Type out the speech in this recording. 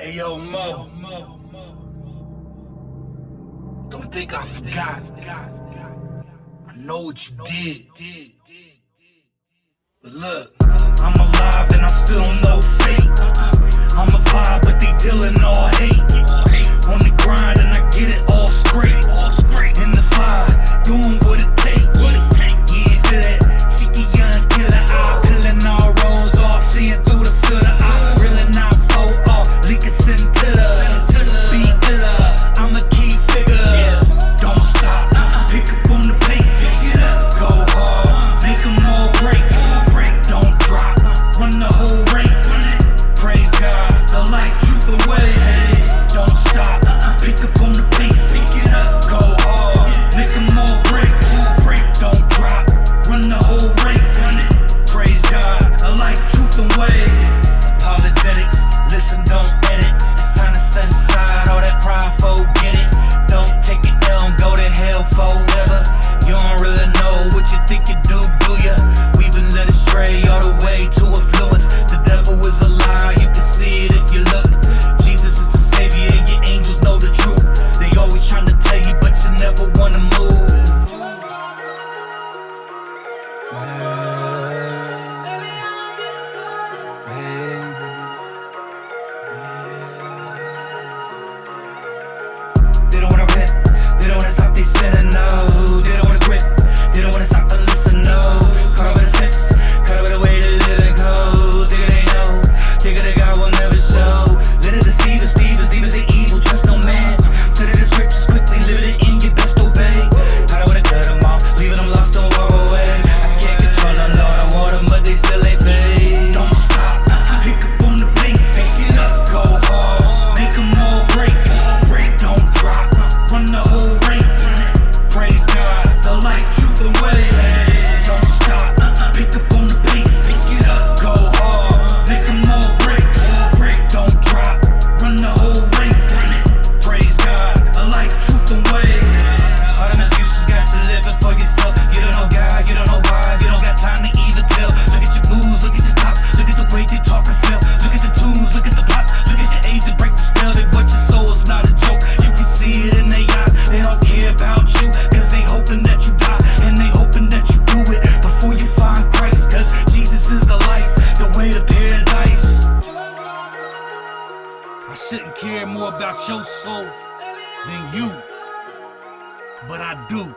Hey yo, Mo. Don't think I forgot. I know what you did. But look. care more about your soul than you. But I do.